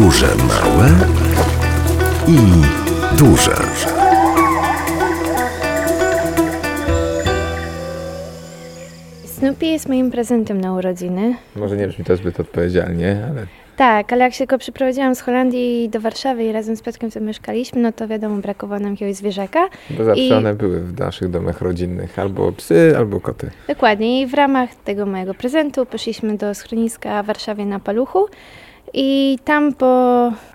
Podróże małe i duże. Snoopy jest moim prezentem na urodziny. Może nie brzmi to zbyt odpowiedzialnie, ale Tak, ale jak się go przyprowadziłam z Holandii do Warszawy i razem z Piotrkiem sobie mieszkaliśmy, no to wiadomo, brakowało nam jakiegoś zwierzaka. bo zawsze I- one były w naszych domach rodzinnych. Albo psy, albo koty. Dokładnie. I w ramach tego mojego prezentu poszliśmy do schroniska w Warszawie na Paluchu. I tam po...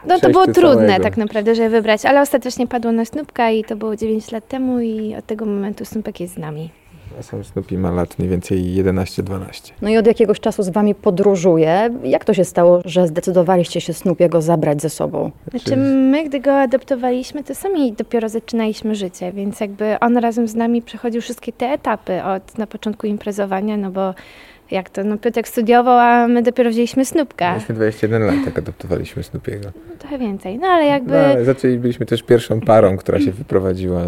No to było trudne całego. tak naprawdę, żeby wybrać, ale ostatecznie padło na Snupka i to było 9 lat temu i od tego momentu Snupek jest z nami. A sam Snoopy ma lat mniej więcej 11-12. No i od jakiegoś czasu z wami podróżuje. Jak to się stało, że zdecydowaliście się Snoopiego zabrać ze sobą? Znaczy my, gdy go adoptowaliśmy, to sami dopiero zaczynaliśmy życie, więc jakby on razem z nami przechodził wszystkie te etapy od na początku imprezowania, no bo jak to, no Piotrek studiował, a my dopiero wzięliśmy Snupka. Mieliśmy 21 lat, jak adoptowaliśmy Snoopiego. No, trochę więcej, no ale jakby... No, ale zaczęli, byliśmy też pierwszą parą, która się wyprowadziła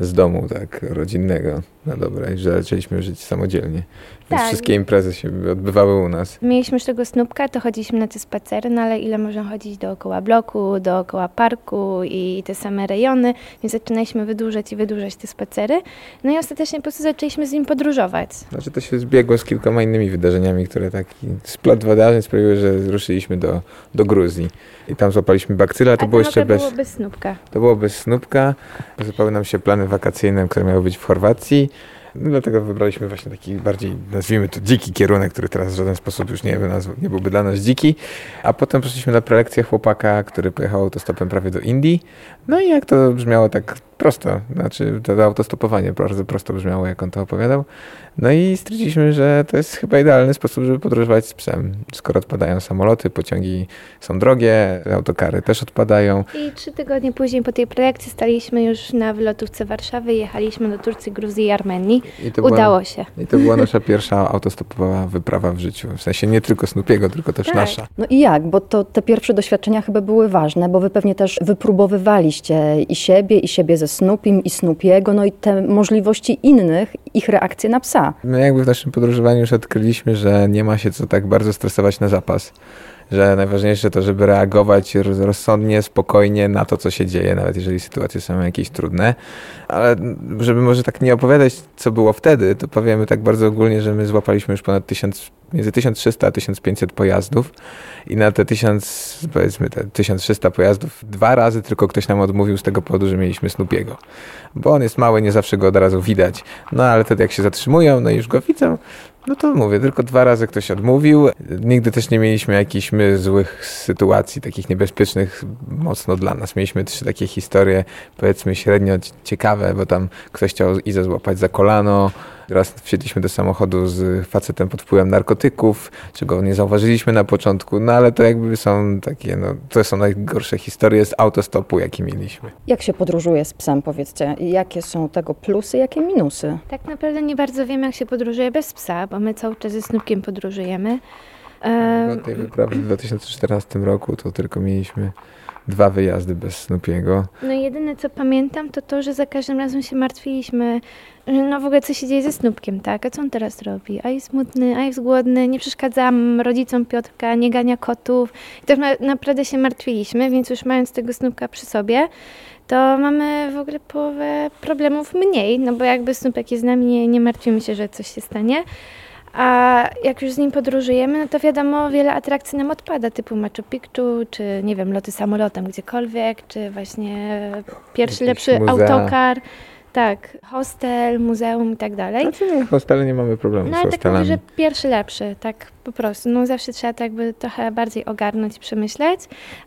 z domu tak rodzinnego na dobre że zaczęliśmy żyć samodzielnie. Więc Tak. wszystkie imprezy się odbywały u nas. Mieliśmy już tego snupka, to chodziliśmy na te spacery, no ale ile można chodzić dookoła bloku, dookoła parku i te same rejony, więc zaczynaliśmy wydłużać i wydłużać te spacery. No i ostatecznie po prostu zaczęliśmy z nim podróżować. Znaczy to się zbiegło z kilkoma innymi wydarzeniami, które taki splot wydarzeń sprawiły, że ruszyliśmy do, do Gruzji. I tam złapaliśmy bakcyla, to było jeszcze bez, było bez snupka. to było bez snupka. Zupełnie nam się plany wakacyjne, które miały być w Chorwacji. Dlatego wybraliśmy właśnie taki bardziej, nazwijmy to dziki kierunek, który teraz w żaden sposób już nie, nie byłby dla nas dziki. A potem poszliśmy na prelekcję chłopaka, który pojechał autostopem prawie do Indii. No i jak to brzmiało tak prosto, znaczy to autostopowanie bardzo prosto brzmiało, jak on to opowiadał. No i stwierdziliśmy, że to jest chyba idealny sposób, żeby podróżować z psem. Skoro odpadają samoloty, pociągi są drogie, autokary też odpadają. I trzy tygodnie później po tej projekcji staliśmy już na wylotówce Warszawy jechaliśmy do Turcji, Gruzji i Armenii. I to była- Udało się. I to była nasza pierwsza autostopowa wyprawa w życiu. W sensie nie tylko Snupiego, tylko też Tak. nasza. No i jak? Bo to te pierwsze doświadczenia chyba były ważne, bo wy pewnie też wypróbowywaliście i siebie, i siebie ze Snoopim, i Snoopiego, no i te możliwości innych, ich reakcje na psa. My jakby w naszym podróżowaniu już odkryliśmy, że nie ma się co tak bardzo stresować na zapas. Że najważniejsze to, żeby reagować roz- rozsądnie, spokojnie na to, co się dzieje, nawet jeżeli sytuacje są jakieś trudne. Ale żeby może tak nie opowiadać, co było wtedy, to powiemy tak bardzo ogólnie, że my złapaliśmy już ponad 1000, między 1300 a 1500 pojazdów i na te 1000, powiedzmy te 1300 pojazdów dwa razy tylko ktoś nam odmówił z tego powodu, że mieliśmy Snupiego. Bo on jest mały, nie zawsze go od razu widać. No ale wtedy jak się zatrzymują, no i już go widzą, no to mówię, tylko dwa razy ktoś odmówił. Nigdy też nie mieliśmy jakichś my złych sytuacji, takich niebezpiecznych mocno dla nas. Mieliśmy trzy takie historie, powiedzmy średnio ci- ciekawe, bo tam ktoś chciał Izę złapać za kolano. Raz wsiedliśmy do samochodu z facetem pod wpływem narkotyków, czego nie zauważyliśmy na początku, no ale to jakby są takie, no to są najgorsze historie z autostopu, jakie mieliśmy. Jak się podróżuje z psem, powiedzcie? Jakie są tego plusy, jakie minusy? Tak naprawdę nie bardzo wiemy, jak się podróżuje bez psa, bo my cały czas ze Snupkiem podróżujemy. Do tej wyprawy w 2014 roku to tylko mieliśmy dwa wyjazdy bez Snupiego. No jedyne co pamiętam to to, że za każdym razem się martwiliśmy, no w ogóle co się dzieje ze Snupkiem, tak? A co on teraz robi? A jest smutny, a jest głodny, nie przeszkadzam rodzicom Piotrka, nie gania kotów. I tak na, naprawdę się martwiliśmy, więc już mając tego Snupka przy sobie, to mamy w ogóle połowę problemów mniej, no bo jakby Snupek jest z nami, nie, nie martwimy się, że coś się stanie. A jak już z nim podróżujemy, no to wiadomo, wiele atrakcji nam odpada, typu Machu Picchu, czy nie wiem, loty samolotem gdziekolwiek, czy właśnie pierwszy Jakieś lepszy muzea. autokar, tak, hostel, muzeum i tak dalej. Znaczy nie, hostele nie mamy problemu No z ale tak mówię, hostelami. że pierwszy lepszy, tak po prostu. No zawsze trzeba tak jakby trochę bardziej ogarnąć i przemyśleć,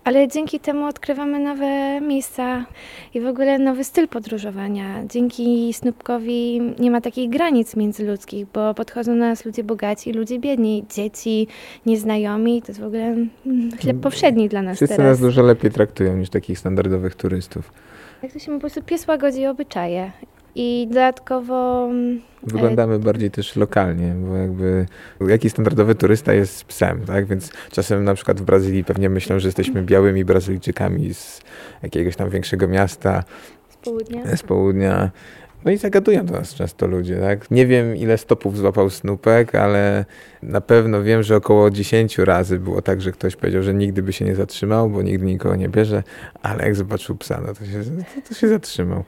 ale dzięki temu odkrywamy nowe miejsca i w ogóle nowy styl podróżowania. Dzięki Snupkowi nie ma takich granic międzyludzkich, bo podchodzą do nas ludzie bogaci, ludzie biedni, dzieci, nieznajomi. To jest w ogóle mm, chleb powszedni dla nas Wszyscy teraz. nas dużo lepiej traktują niż takich standardowych turystów. Jak to się mówi, po prostu pies łagodzi obyczaje. I dodatkowo mm, Wyglądamy bardziej też lokalnie, bo jakby jaki standardowy turysta jest z psem, tak? Więc czasem na przykład w Brazylii pewnie myślą, że jesteśmy białymi Brazylijczykami z jakiegoś tam większego miasta, z południa. z południa. No i zagadują do nas często ludzie, tak? Nie wiem, ile stopów złapał snupek, ale na pewno wiem, że około 10 razy było tak, że ktoś powiedział, że nigdy by się nie zatrzymał, bo nigdy nikogo nie bierze, ale jak zobaczył psa, no to się, to, to się zatrzymał.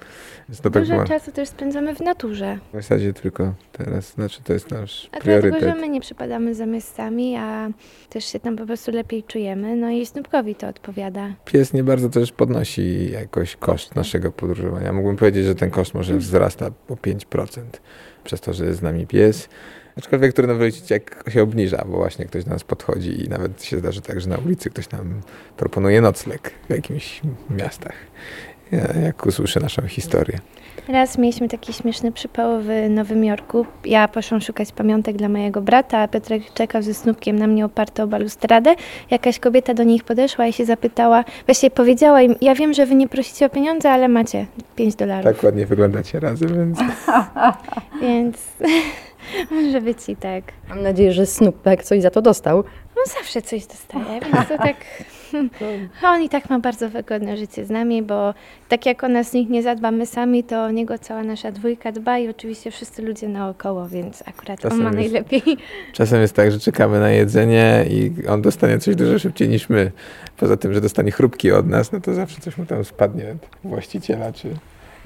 Snupek Dużo była czasu też spędzamy w naturze. w zasadzie tylko teraz, znaczy to jest nasz A priorytet. dlatego, że my nie przypadamy za miastami, a też się tam po prostu lepiej czujemy, no i Snupkowi to odpowiada. Pies nie bardzo też podnosi jakoś koszt naszego podróżowania. Mógłbym powiedzieć, że ten koszt może wzrasta o 5% przez to, że jest z nami pies. Aczkolwiek trudno powiedzieć, jak się obniża, bo właśnie ktoś do nas podchodzi i nawet się zdarzy tak, że na ulicy ktoś nam proponuje nocleg w jakimś miastach, Ja- jak usłyszy naszą historię. Raz mieliśmy taki śmieszny przypał w Nowym Jorku. Ja poszłam szukać pamiątek dla mojego brata, a Piotrek czekał ze snupkiem na mnie oparty o balustradę. Jakaś kobieta do nich podeszła i się zapytała, właściwie powiedziała im, ja wiem, że wy nie prosicie o pieniądze, ale macie 5 dolarów. Tak ładnie wyglądacie razem, więc Więc może być i tak. Mam nadzieję, że Snupek coś za to dostał. On zawsze coś dostaje, więc to tak... On i tak ma bardzo wygodne życie z nami, bo tak jak o nas nikt nie zadba, my sami, to o niego cała nasza dwójka dba i oczywiście wszyscy ludzie naokoło, więc akurat Czasem on ma jest- najlepiej. Czasem jest tak, że czekamy na jedzenie i on dostanie coś dużo szybciej niż my. Poza tym, że dostanie chrupki od nas, no to zawsze coś mu tam spadnie od właściciela czy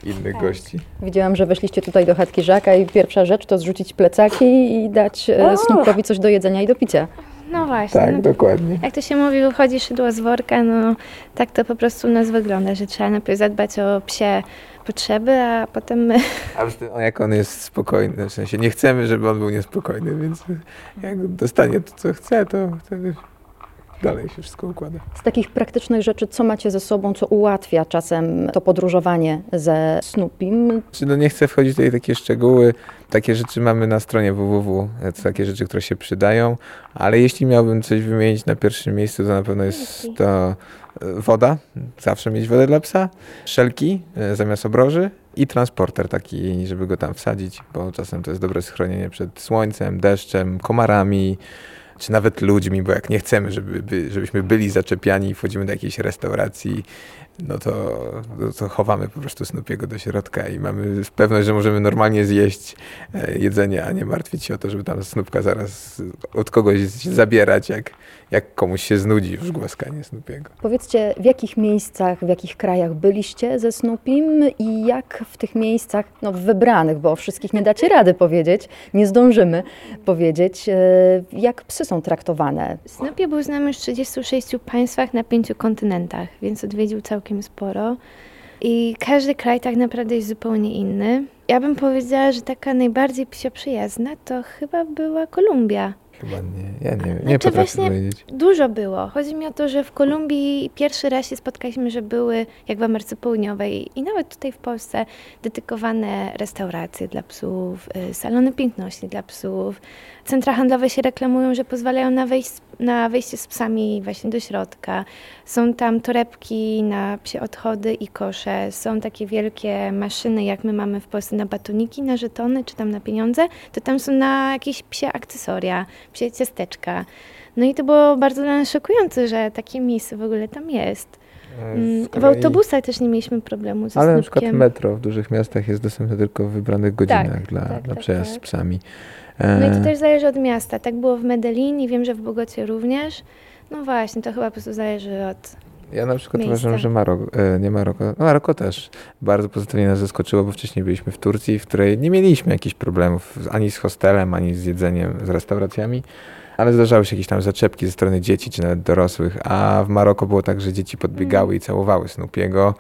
innych Tak. gości. Widziałam, że weszliście tutaj do chatki Żaka i pierwsza rzecz to zrzucić plecaki i dać e, Snupkowi coś do jedzenia i do picia. No właśnie. Tak, no, dokładnie. jak to się mówi, wychodzi szydło z worka, no tak to po prostu u nas wygląda, że trzeba najpierw zadbać o psie potrzeby, a potem my A tym, jak on jest spokojny, w sensie nie chcemy, żeby on był niespokojny, więc jak dostanie to, co chce, to wtedy dalej się wszystko układa. Z takich praktycznych rzeczy, co macie ze sobą, co ułatwia czasem to podróżowanie ze Snupim? Czy no nie chcę wchodzić tutaj w takie szczegóły. Takie rzeczy mamy na stronie www. To takie rzeczy, które się przydają. Ale jeśli miałbym coś wymienić na pierwszym miejscu, to na pewno jest to e, woda. Zawsze mieć wodę dla psa. Szelki e, zamiast obroży. I transporter taki, żeby go tam wsadzić, bo czasem to jest dobre schronienie przed słońcem, deszczem, komarami, czy nawet ludźmi, bo jak nie chcemy, żeby, by, żebyśmy byli zaczepiani i wchodzimy do jakiejś restauracji, no to, no to chowamy po prostu Snoopy'ego do środka i mamy pewność, że możemy normalnie zjeść e, jedzenie, a nie martwić się o to, żeby tam Snoopka zaraz od kogoś zabierać, jak, jak komuś się znudzi już głaskanie Snoopy'ego. Powiedzcie, w jakich miejscach, w jakich krajach byliście ze Snupim i jak w tych miejscach, no wybranych, bo o wszystkich nie dacie rady powiedzieć, nie zdążymy powiedzieć, e, jak psy są traktowane. Snoopy był z nami już w 36 państwach na pięciu kontynentach, więc odwiedził całkiem sporo. I każdy kraj tak naprawdę jest zupełnie inny. Ja bym powiedziała, że taka najbardziej psioprzyjazna to chyba była Kolumbia. Chyba nie, ja nie, nie Znaczy potrafię właśnie- powiedzieć. Dużo było. Chodzi mi o to, że w Kolumbii pierwszy raz się spotkaliśmy, że były jak w Ameryce Południowej i nawet tutaj w Polsce dedykowane restauracje dla psów, y, salony piękności dla psów. Centra handlowe się reklamują, że pozwalają na, wejść, na wejście z psami właśnie do środka. Są tam torebki na psie odchody i kosze. Są takie wielkie maszyny, jak my mamy w Polsce na batoniki, na żetony czy tam na pieniądze. To tam są na jakieś psie akcesoria, psie ciasteczka. No i to było bardzo dla nas szokujące, że takie miejsce w ogóle tam jest. E, Mm, W kolei- autobusach też nie mieliśmy problemu ze Ale na przykład snupkiem. metro w dużych miastach jest dostępne tylko w wybranych godzinach Tak, dla, tak, dla tak, przejazd tak. z psami. No i to E, też zależy od miasta. Tak było w Medellin i wiem, że w Bogocie również. No właśnie, to chyba po prostu zależy od... Ja na przykład miejsca. uważam, że Maroko, e, nie Maroko, no Maroko też bardzo pozytywnie nas zaskoczyło, bo wcześniej byliśmy w Turcji, w której nie mieliśmy jakichś problemów ani z hostelem, ani z jedzeniem, z restauracjami, ale zdarzały się jakieś tam zaczepki ze strony dzieci, czy nawet dorosłych, a w Maroko było tak, że dzieci podbiegały i całowały Snoopiego,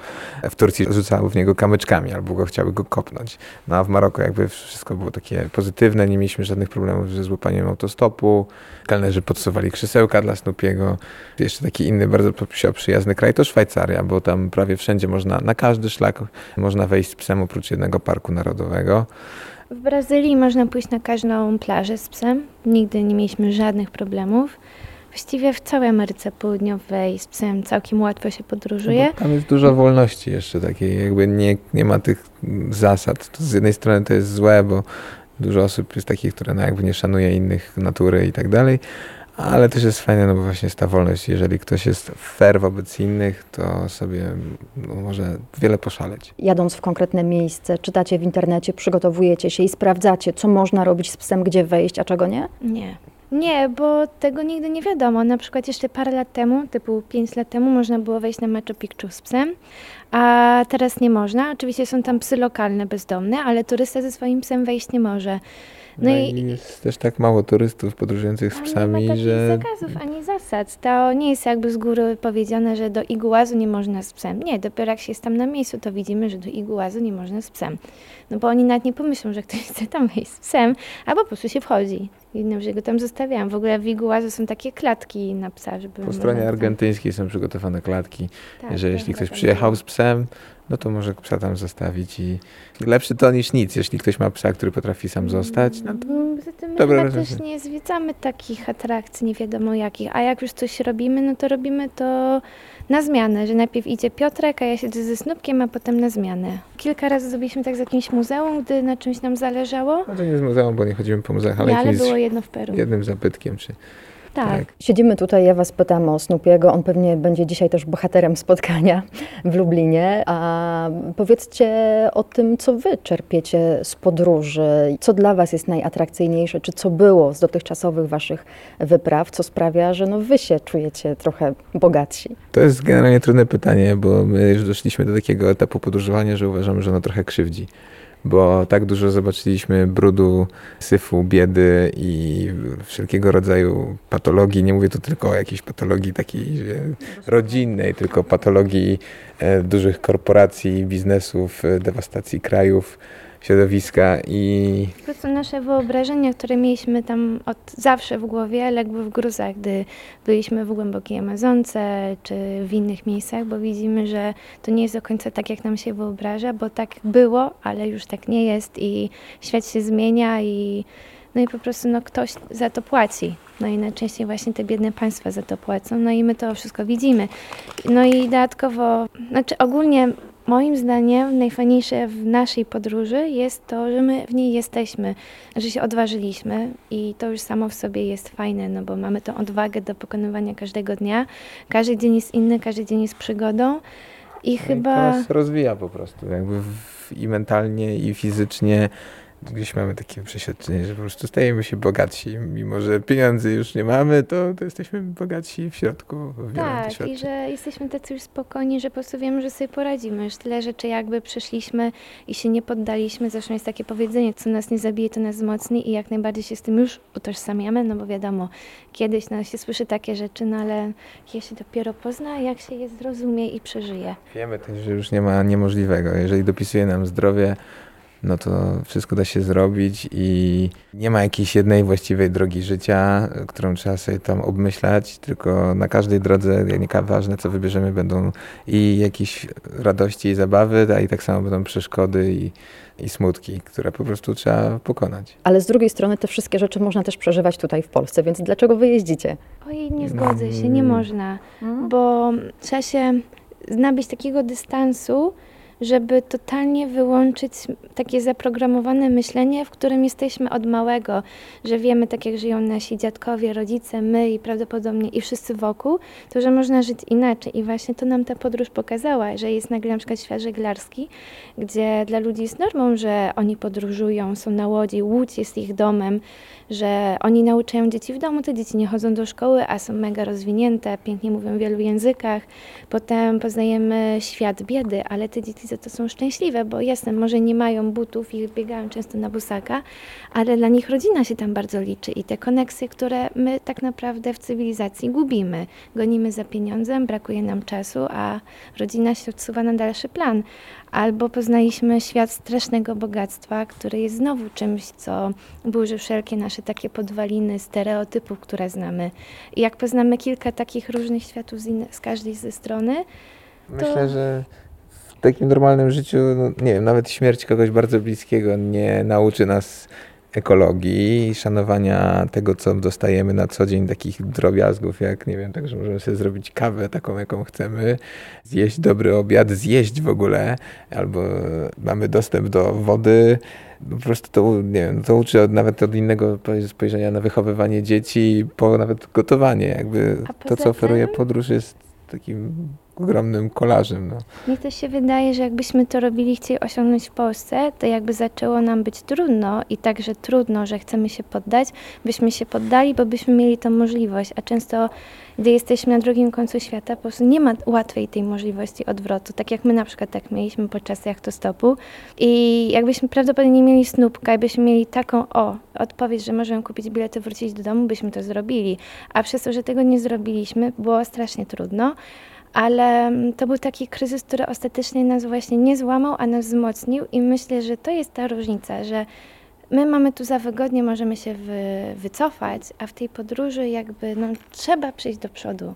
w Turcji rzucały w niego kamyczkami albo go chciały go kopnąć. No a w Maroku jakby wszystko było takie pozytywne, nie mieliśmy żadnych problemów ze złapaniem autostopu, kelnerzy podsuwali krzesełka dla Snoopiego. Jeszcze taki inny, bardzo przyjazny kraj to Szwajcaria, bo tam prawie wszędzie można, na każdy szlak można wejść z psem oprócz jednego parku narodowego. W Brazylii można pójść na każdą plażę z psem. Nigdy nie mieliśmy żadnych problemów. Właściwie w całej Ameryce Południowej z psem całkiem łatwo się podróżuje. Bo Tam jest dużo wolności jeszcze takiej, jakby nie, nie ma tych zasad. To z jednej strony to jest złe, bo dużo osób jest takich, które no jakby nie szanuje innych natury i tak dalej, Ale też jest fajne, no bo właśnie jest ta wolność. Jeżeli ktoś jest fair wobec innych, to sobie no, może wiele poszaleć. Jadąc w konkretne miejsce, czytacie w internecie, przygotowujecie się i sprawdzacie, co można robić z psem, gdzie wejść, a czego nie? Nie. Nie, bo tego nigdy nie wiadomo. Na przykład jeszcze parę lat temu, typu 5 lat temu, można było wejść na Machu Picchu z psem, a teraz nie można. Oczywiście są tam psy lokalne, bezdomne, ale turysta ze swoim psem wejść nie może. No, no i jest też tak mało turystów podróżujących z psami, nie ma że... zakazów ani zasad. To nie jest jakby z góry powiedziane, że do iguazu nie można z psem. Nie, dopiero jak się jest tam na miejscu, to widzimy, że do iguazu nie można z psem. No bo oni nawet nie pomyślą, że ktoś chce tam wejść z psem, a po prostu się wchodzi. Innym, że go tam zostawiałam. W ogóle w Iguazu są takie klatki na psa, żeby... Po stronie argentyńskiej są przygotowane klatki, tak, że jeśli ktoś przyjechał z psem, no to może psa tam zostawić i lepszy to niż nic. Jeśli ktoś ma psa, który potrafi sam zostać, no to mm, Poza tym my też nie zwiedzamy takich atrakcji, nie wiadomo jakich, a jak już coś robimy, no to robimy to na zmianę, że najpierw idzie Piotrek, a ja siedzę ze Snupkiem, a potem na zmianę. Kilka razy zrobiliśmy tak z jakimś muzeum, gdy na czymś nam zależało. No to nie z muzeum, bo nie chodzimy po muzeach, ale, nie, ale było jedno w Peru. jednym zabytkiem, czy tak. tak. Siedzimy tutaj, ja Was pytam o Snupiego. On pewnie będzie dzisiaj też bohaterem spotkania w Lublinie. A powiedzcie o tym, co Wy czerpiecie z podróży. Co dla Was jest najatrakcyjniejsze, czy co było z dotychczasowych Waszych wypraw, co sprawia, że no Wy się czujecie trochę bogatsi? To jest generalnie trudne pytanie, bo my już doszliśmy do takiego etapu podróżowania, że uważamy, że ono trochę krzywdzi bo tak dużo zobaczyliśmy brudu, syfu, biedy i wszelkiego rodzaju patologii. Nie mówię tu tylko o jakiejś patologii takiej rodzinnej, tylko patologii e, dużych korporacji, biznesów, e, dewastacji krajów środowiska i... Po prostu nasze wyobrażenia, które mieliśmy tam od zawsze w głowie, legły w gruzach, gdy byliśmy w głębokiej Amazonce czy w innych miejscach, bo widzimy, że to nie jest do końca tak, jak nam się wyobraża, bo tak było, ale już tak nie jest i świat się zmienia i no i po prostu no, ktoś za to płaci. No i najczęściej właśnie te biedne państwa za to płacą, no i my to wszystko widzimy. No i dodatkowo, znaczy ogólnie Moim zdaniem najfajniejsze w naszej podróży jest to, że my w niej jesteśmy, że się odważyliśmy i to już samo w sobie jest fajne, no bo mamy tą odwagę do pokonywania każdego dnia. Każdy dzień jest inny, każdy dzień jest przygodą i no chyba... I to nas rozwija po prostu, jakby w, i mentalnie, i fizycznie gdzieś mamy takie przeświadczenie, że po prostu stajemy się bogatsi. Mimo, że pieniędzy już nie mamy, to, to jesteśmy bogatsi w środku. W tak, i że jesteśmy tacy już spokojni, że po prostu wiemy, że sobie poradzimy. Już tyle rzeczy jakby przeszliśmy i się nie poddaliśmy. Zresztą jest takie powiedzenie, co nas nie zabije, to nas wzmocni i jak najbardziej się z tym już utożsamiamy, no bo wiadomo, kiedyś no, się słyszy takie rzeczy, no ale je się dopiero pozna, jak się je zrozumie i przeżyje. Wiemy też, że już nie ma niemożliwego. Jeżeli dopisuje nam zdrowie, no to wszystko da się zrobić i nie ma jakiejś jednej właściwej drogi życia, którą trzeba sobie tam obmyślać, tylko na każdej drodze, ważne co wybierzemy, będą i jakieś radości i zabawy, a i tak samo będą przeszkody i, i smutki, które po prostu trzeba pokonać. Ale z drugiej strony te wszystkie rzeczy można też przeżywać tutaj w Polsce, więc dlaczego wy jeździcie? Ojej, nie zgodzę się, nie można, hmm? bo trzeba się nabyć takiego dystansu, żeby totalnie wyłączyć takie zaprogramowane myślenie, w którym jesteśmy od małego, że wiemy tak jak żyją nasi dziadkowie, rodzice, my i prawdopodobnie i wszyscy wokół, to że można żyć inaczej i właśnie to nam ta podróż pokazała, że jest nagle na przykład świat żeglarski, gdzie dla ludzi jest normą, że oni podróżują, są na łodzi, łódź jest ich domem, że oni nauczają dzieci w domu, te dzieci nie chodzą do szkoły, a są mega rozwinięte, pięknie mówią w wielu językach. Potem poznajemy świat biedy, ale te dzieci za to są szczęśliwe, bo jasne, może nie mają butów i biegają często na busaka, ale dla nich rodzina się tam bardzo liczy i te koneksje, które my tak naprawdę w cywilizacji gubimy. Gonimy za pieniądzem, brakuje nam czasu, a rodzina się odsuwa na dalszy plan albo poznaliśmy świat strasznego bogactwa, który jest znowu czymś, co burzy wszelkie nasze takie podwaliny stereotypów, które znamy. I jak poznamy kilka takich różnych światów z, inne, z każdej ze strony, to... Myślę, że takim normalnym życiu, no, nie wiem, nawet śmierć kogoś bardzo bliskiego nie nauczy nas ekologii, szanowania tego, co dostajemy na co dzień, takich drobiazgów, jak nie wiem, tak, że możemy sobie zrobić kawę taką, jaką chcemy, zjeść dobry obiad, zjeść w ogóle, albo mamy dostęp do wody. Po prostu to, nie wiem, to uczy od, nawet od innego spojrzenia na wychowywanie dzieci, po nawet gotowanie. Jakby to, co oferuje podróż, jest takim ogromnym kolarzem. No. Mi też się wydaje, że jakbyśmy to robili, chcieli osiągnąć w Polsce, to jakby zaczęło nam być trudno i także trudno, że chcemy się poddać, byśmy się poddali, bo byśmy mieli tą możliwość, a często gdy jesteśmy na drugim końcu świata, po prostu nie ma łatwej tej możliwości odwrotu, tak jak my na przykład tak mieliśmy podczas jachtostopu i jakbyśmy prawdopodobnie nie mieli snupka i byśmy mieli taką, o, odpowiedź, że możemy kupić bilety, wrócić do domu, byśmy to zrobili, a przez to, że tego nie zrobiliśmy, było strasznie trudno, ale mm, to był taki kryzys, który ostatecznie nas właśnie nie złamał, a nas wzmocnił i myślę, że to jest ta różnica, że my mamy tu za wygodnie, możemy się wy, wycofać, a w tej podróży jakby no, trzeba przejść do przodu.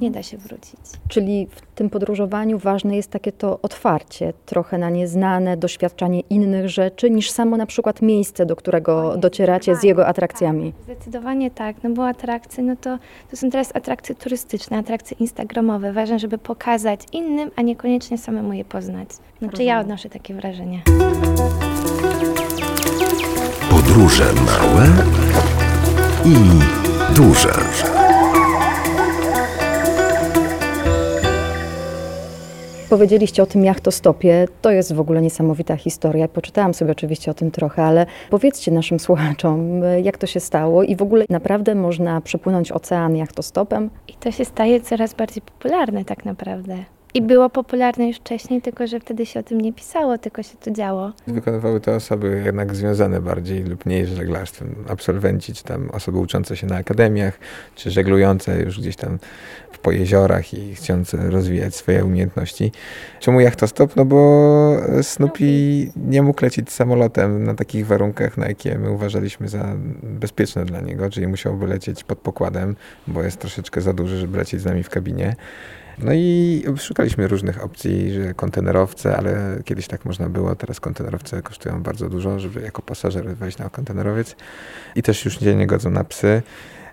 Nie da się wrócić. Czyli w tym podróżowaniu ważne jest takie to otwarcie, trochę na nieznane, doświadczanie innych rzeczy, niż samo na przykład miejsce, do którego docieracie z jego atrakcjami. Zdecydowanie tak, no bo atrakcje, no to, to są teraz atrakcje turystyczne, atrakcje instagramowe. Ważne, żeby pokazać innym, a niekoniecznie samemu je poznać. Znaczy ja odnoszę takie wrażenie. Podróże małe i duże. Powiedzieliście o tym jachtostopie. To jest w ogóle niesamowita historia. Poczytałam sobie oczywiście o tym trochę, ale powiedzcie naszym słuchaczom, jak to się stało i w ogóle naprawdę można przepłynąć ocean jachtostopem? I to się staje coraz bardziej popularne tak naprawdę. I było popularne już wcześniej, tylko że wtedy się o tym nie pisało, tylko się to działo. Wykonywały to osoby jednak związane bardziej lub mniej z żeglarstwem. Absolwenci, czy tam osoby uczące się na akademiach, czy żeglujące już gdzieś tam po jeziorach i chcące rozwijać swoje umiejętności. Czemu jachtostop? No bo Snoopy nie mógł lecieć samolotem na takich warunkach, na jakie my uważaliśmy za bezpieczne dla niego, czyli musiałby lecieć pod pokładem, bo jest troszeczkę za duży, żeby lecieć z nami w kabinie. No i szukaliśmy różnych opcji, że kontenerowce, ale kiedyś tak można było, teraz kontenerowce kosztują bardzo dużo, żeby jako pasażer wejść na kontenerowiec i też już nie godzą na psy.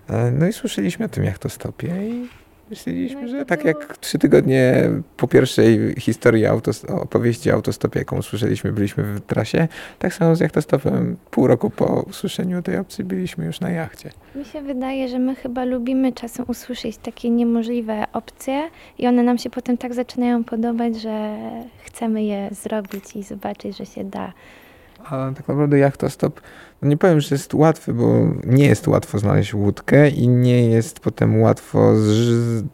E, No i słyszeliśmy o tym jachtostopie i myśleliśmy, No że tak jak trzy tygodnie po pierwszej historii autos, opowieści autostopie, jaką usłyszeliśmy, byliśmy w trasie, tak samo z jachtostopem pół roku po usłyszeniu tej opcji byliśmy już na jachcie. Mi się wydaje, że my chyba lubimy czasem usłyszeć takie niemożliwe opcje i one nam się potem tak zaczynają podobać, że chcemy je zrobić i zobaczyć, że się da. A tak naprawdę jachtostop, no nie powiem, że jest łatwy, bo nie jest łatwo znaleźć łódkę i nie jest potem łatwo z,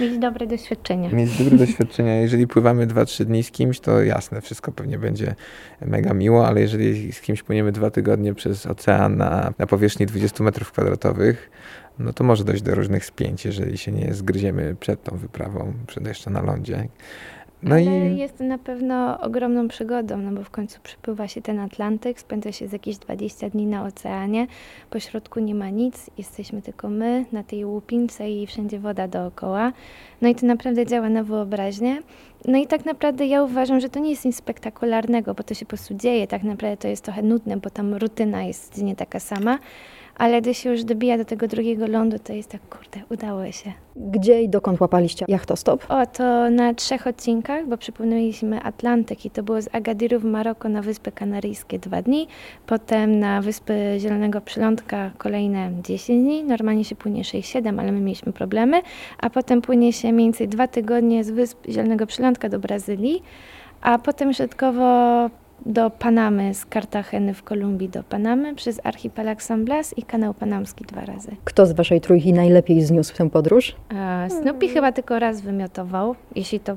Mieć dobre doświadczenia. mieć dobre doświadczenia. Jeżeli pływamy 2-3 dni z kimś, to jasne, wszystko pewnie będzie mega miło, ale jeżeli z kimś płyniemy dwa tygodnie przez ocean na, na powierzchni 20 metrów kwadratowych, no to może dojść do różnych spięć, jeżeli się nie zgryziemy przed tą wyprawą, przed jeszcze na lądzie. No Ale i jest to na pewno ogromną przygodą, no bo w końcu przypływa się ten Atlantyk, spędza się z jakieś 20 dni na oceanie, po środku nie ma nic, jesteśmy tylko my na tej łupince i wszędzie woda dookoła. No i to naprawdę działa na wyobraźnię. No i tak naprawdę ja uważam, że to nie jest nic spektakularnego, bo to się po prostu dzieje. Tak naprawdę to jest trochę nudne, bo tam rutyna jest nie taka sama. Ale gdy się już dobija do tego drugiego lądu, to jest tak, kurde, udało się. Gdzie i dokąd łapaliście jachtostop? O, to na trzech odcinkach, bo przypłynęliśmy Atlantyk i to było z Agadiru w Maroko na Wyspy Kanaryjskie dwa dni, potem na Wyspy Zielonego Przylądka kolejne 10 dni, normalnie się płynie 6-7, ale my mieliśmy problemy, a potem płynie się mniej więcej dwa tygodnie z Wysp Zielonego Przylądka do Brazylii, a potem środkowo do Panamy, z Kartageny w Kolumbii do Panamy, przez archipelag San Blas i kanał panamski dwa razy. Kto z waszej trójki najlepiej zniósł tę podróż? E, Snoopy chyba tylko raz wymiotował, jeśli to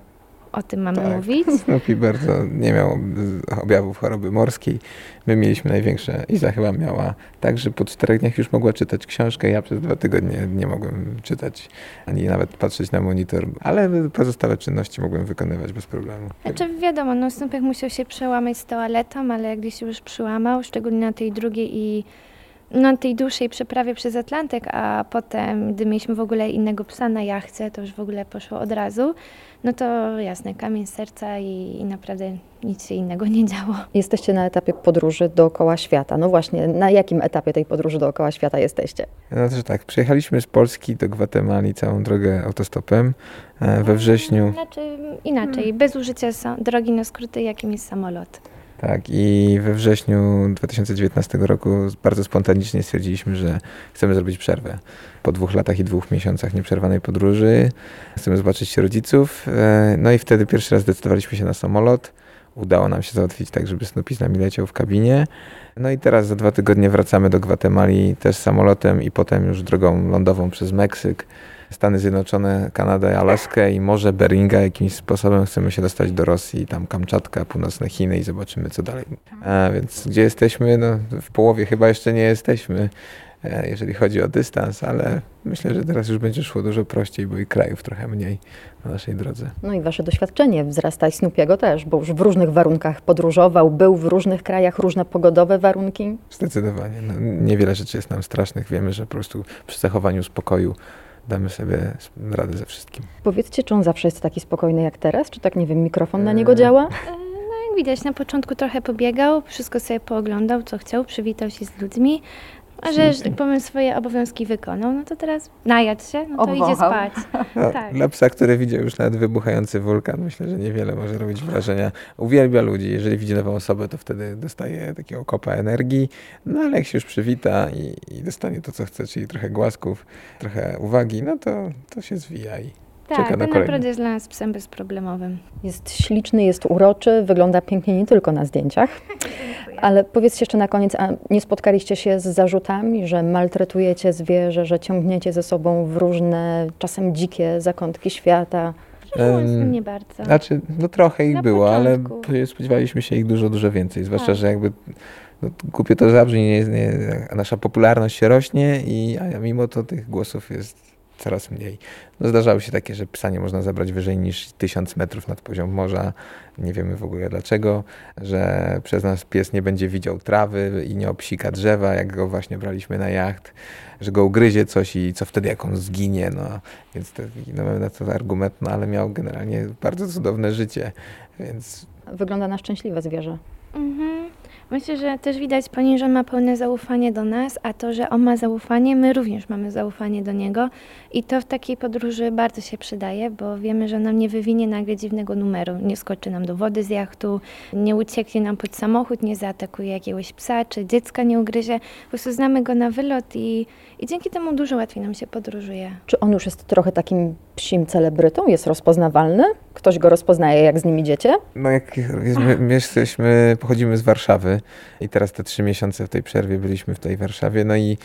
o tym mamy Tak. mówić. Snoopy bardzo nie miał objawów choroby morskiej. My mieliśmy największe. Iza chyba miała tak, że po czterech dniach już mogła czytać książkę. Ja przez dwa tygodnie nie mogłem czytać, ani nawet patrzeć na monitor, ale pozostałe czynności mogłem wykonywać bez problemu. Znaczy wiadomo, no Snoopek musiał się przełamać z toaletą, ale gdy się już przełamał, szczególnie na tej drugiej i no, tej dłuższej przeprawie przez Atlantyk, a potem, gdy mieliśmy w ogóle innego psa na jachcie, to już w ogóle poszło od razu, no to jasne, kamień z serca i, i naprawdę nic się innego nie działo. Jesteście na etapie podróży dookoła świata. No właśnie, na jakim etapie tej podróży dookoła świata jesteście? No to tak, przyjechaliśmy z Polski do Gwatemali całą drogę autostopem e, we wrześniu. Znaczy inaczej, bez użycia drogi na skróty, jakim jest samolot. Tak, i we wrześniu 2019 roku bardzo spontanicznie stwierdziliśmy, że chcemy zrobić przerwę. Po dwóch latach i dwóch miesiącach nieprzerwanej podróży chcemy zobaczyć rodziców. e, No i wtedy pierwszy raz zdecydowaliśmy się na samolot. Udało nam się załatwić tak, żeby Snoopy z nami leciał w kabinie. No i teraz za dwa tygodnie wracamy do Gwatemali też samolotem i potem już drogą lądową przez Meksyk. Stany Zjednoczone, Kanadę, Alaskę i Morze Beringa. Jakimś sposobem chcemy się dostać do Rosji, tam Kamczatka, północne Chiny i zobaczymy, co dalej. A więc gdzie jesteśmy? No, w połowie chyba jeszcze nie jesteśmy, e, jeżeli chodzi o dystans, ale myślę, że teraz już będzie szło dużo prościej, bo i krajów trochę mniej na naszej drodze. No i wasze doświadczenie wzrasta i Snoopiego też, bo już w różnych warunkach podróżował, był w różnych krajach, różne pogodowe warunki. Zdecydowanie. No, niewiele rzeczy jest nam strasznych. Wiemy, że po prostu przy zachowaniu spokoju damy sobie radę ze wszystkim. Powiedzcie, czy on zawsze jest taki spokojny jak teraz? Czy tak, nie wiem, mikrofon na niego Eee. działa? Jak widać, na początku trochę pobiegał, wszystko sobie pooglądał, co chciał, przywitał się z ludźmi, a że, że tak powiem, swoje obowiązki wykonał, no to teraz najadł się, no to idzie spać. No, Tak. Dla psa, który widział już nawet wybuchający wulkan, myślę, że niewiele może robić wrażenia. Uwielbia ludzi. Jeżeli widzi nową osobę, to wtedy dostaje takiego kopa energii. No ale jak się już przywita i, i dostanie to, co chce, czyli trochę głasków, trochę uwagi, no to, to się zwija i czeka Tak, na kolejny. naprawdę jest dla nas psem bezproblemowym. Jest śliczny, jest uroczy, wygląda pięknie nie tylko na zdjęciach. Ale powiedzcie jeszcze na koniec, a nie spotkaliście się z zarzutami, że maltretujecie zwierzę, że ciągniecie ze sobą w różne, czasem dzikie zakątki świata? Em, nie bardzo. Znaczy, no trochę ich Na było, ale początku. spodziewaliśmy się ich dużo, dużo więcej. Zwłaszcza, Tak. że jakby no, głupio to zabrzmi, nie, nie, nasza popularność się rośnie, i, a mimo to tych głosów jest coraz mniej. No, zdarzały się takie, że psa nie można zabrać wyżej niż 1000 metrów nad poziom morza. Nie wiemy w ogóle dlaczego, że przez nas pies nie będzie widział trawy i nie obsika drzewa, jak go właśnie braliśmy na jacht, że go ugryzie coś i co wtedy, jak on zginie. No, więc to, no, mamy na to argument, no ale miał generalnie bardzo cudowne życie, więc Wygląda na szczęśliwe zwierzę. Mhm. Myślę, że też widać po że ma pełne zaufanie do nas, a to, że on ma zaufanie, my również mamy zaufanie do niego i to w takiej podróży bardzo się przydaje, bo wiemy, że nam nie wywinie nagle dziwnego numeru, nie skoczy nam do wody z jachtu, nie ucieknie nam pod samochód, nie zaatakuje jakiegoś psa, czy dziecka nie ugryzie. Po prostu znamy go na wylot i, i dzięki temu dużo łatwiej nam się podróżuje. Czy on już jest trochę takim psim celebrytą? Jest rozpoznawalny? Ktoś go rozpoznaje, jak z nim idziecie? No jak jest- my, my jesteśmy, pochodzimy z Warszawy i teraz te trzy miesiące w tej przerwie byliśmy w tej Warszawie, no i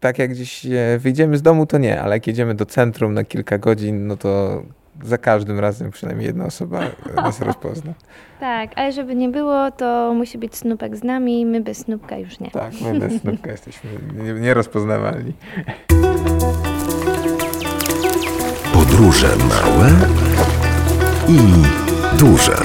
tak jak gdzieś e, wyjdziemy z domu, to nie, ale jak jedziemy do centrum na kilka godzin, no to za każdym razem przynajmniej jedna osoba nas rozpozna. Tak, ale żeby nie było, to musi być snupek z nami, my bez snupka już nie. Tak, my bez snupka jesteśmy nie- nierozpoznawalni. Podróże małe i duże.